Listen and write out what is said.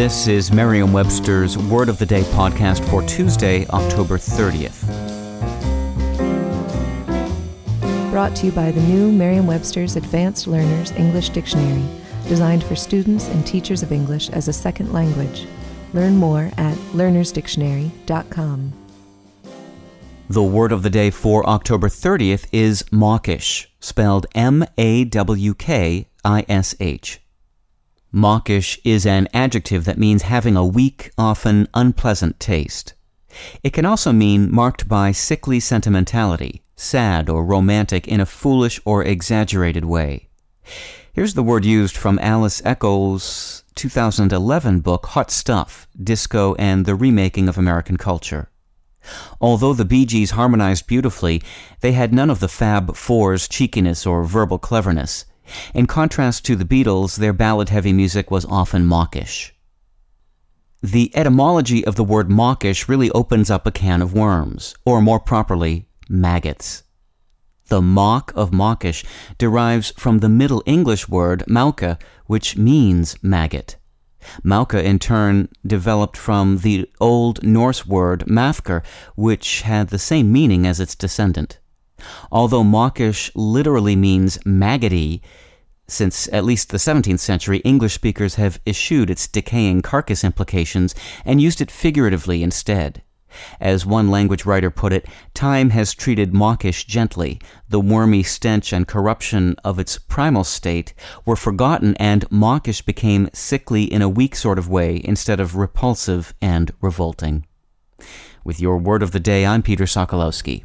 This is Merriam Webster's Word of the Day podcast for Tuesday, October 30th. Brought to you by the new Merriam Webster's Advanced Learners English Dictionary, designed for students and teachers of English as a second language. Learn more at learnersdictionary.com. The word of the day for October 30th is mawkish, spelled M A W K I S H. Mawkish is an adjective that means having a weak, often unpleasant taste. It can also mean marked by sickly sentimentality, sad or romantic in a foolish or exaggerated way. Here's the word used from Alice Echols' 2011 book Hot Stuff Disco and the Remaking of American Culture. Although the Bee Gees harmonized beautifully, they had none of the Fab Four's cheekiness or verbal cleverness. In contrast to the Beatles, their ballad heavy music was often mawkish. The etymology of the word mawkish really opens up a can of worms, or more properly, maggots. The mawk of mawkish derives from the Middle English word mawke, which means maggot. Mawke, in turn, developed from the Old Norse word mathkr, which had the same meaning as its descendant. Although mawkish literally means maggoty, since at least the 17th century, English speakers have eschewed its decaying carcass implications and used it figuratively instead. As one language writer put it, time has treated mawkish gently. The wormy stench and corruption of its primal state were forgotten, and mawkish became sickly in a weak sort of way instead of repulsive and revolting. With your word of the day, I'm Peter Sokolowski.